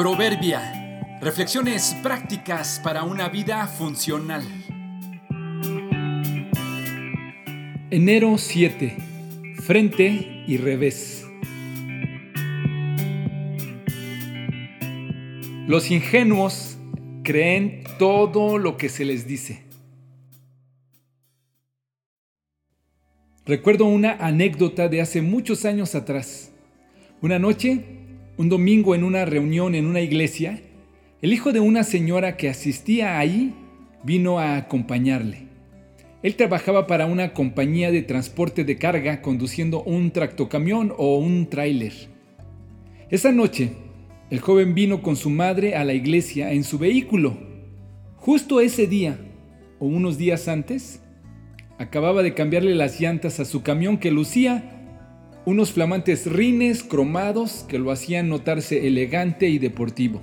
Proverbia. Reflexiones prácticas para una vida funcional. Enero 7. Frente y revés. Los ingenuos creen todo lo que se les dice. Recuerdo una anécdota de hace muchos años atrás. Una noche un domingo en una reunión en una iglesia, el hijo de una señora que asistía ahí vino a acompañarle. Él trabajaba para una compañía de transporte de carga conduciendo un tractocamión o un tráiler. Esa noche, el joven vino con su madre a la iglesia en su vehículo. Justo ese día, o unos días antes, acababa de cambiarle las llantas a su camión que lucía unos flamantes rines cromados que lo hacían notarse elegante y deportivo.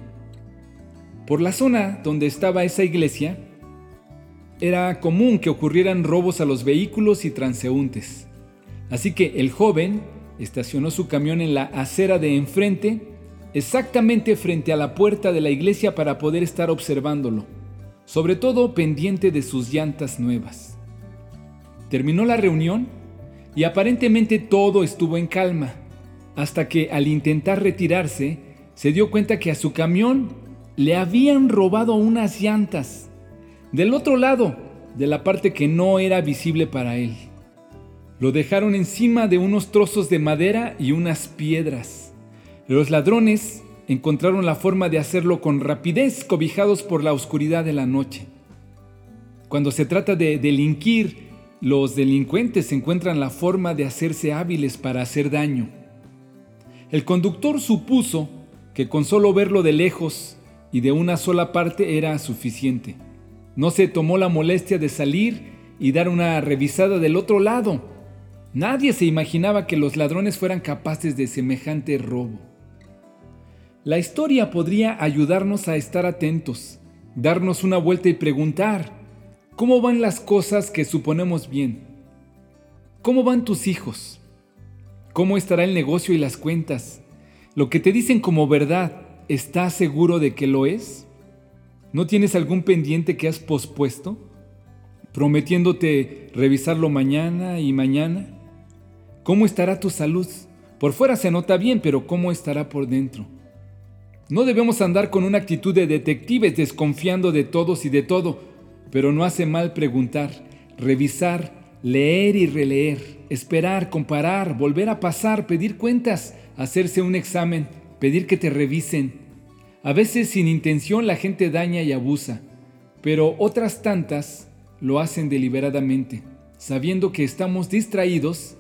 Por la zona donde estaba esa iglesia, era común que ocurrieran robos a los vehículos y transeúntes. Así que el joven estacionó su camión en la acera de enfrente, exactamente frente a la puerta de la iglesia para poder estar observándolo, sobre todo pendiente de sus llantas nuevas. Terminó la reunión y aparentemente todo estuvo en calma, hasta que al intentar retirarse, se dio cuenta que a su camión le habían robado unas llantas, del otro lado, de la parte que no era visible para él. Lo dejaron encima de unos trozos de madera y unas piedras. Los ladrones encontraron la forma de hacerlo con rapidez, cobijados por la oscuridad de la noche. Cuando se trata de delinquir, los delincuentes encuentran la forma de hacerse hábiles para hacer daño. El conductor supuso que con solo verlo de lejos y de una sola parte era suficiente. No se tomó la molestia de salir y dar una revisada del otro lado. Nadie se imaginaba que los ladrones fueran capaces de semejante robo. La historia podría ayudarnos a estar atentos, darnos una vuelta y preguntar, ¿Cómo van las cosas que suponemos bien? ¿Cómo van tus hijos? ¿Cómo estará el negocio y las cuentas? ¿Lo que te dicen como verdad, estás seguro de que lo es? ¿No tienes algún pendiente que has pospuesto? ¿Prometiéndote revisarlo mañana y mañana? ¿Cómo estará tu salud? Por fuera se nota bien, pero ¿cómo estará por dentro? No debemos andar con una actitud de detectives desconfiando de todos y de todo, pero no hace mal preguntar, revisar, leer y releer, esperar, comparar, volver a pasar, pedir cuentas, hacerse un examen, pedir que te revisen. A veces sin intención la gente daña y abusa, pero otras tantas lo hacen deliberadamente, sabiendo que estamos distraídos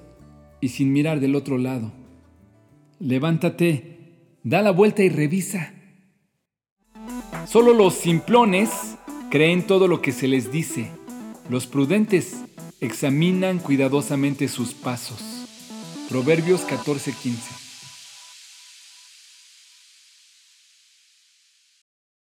y sin mirar del otro lado. Levántate, da la vuelta y revisa. Solo los simplones creen todo lo que se les dice. Los prudentes examinan cuidadosamente sus pasos. Proverbios 14:15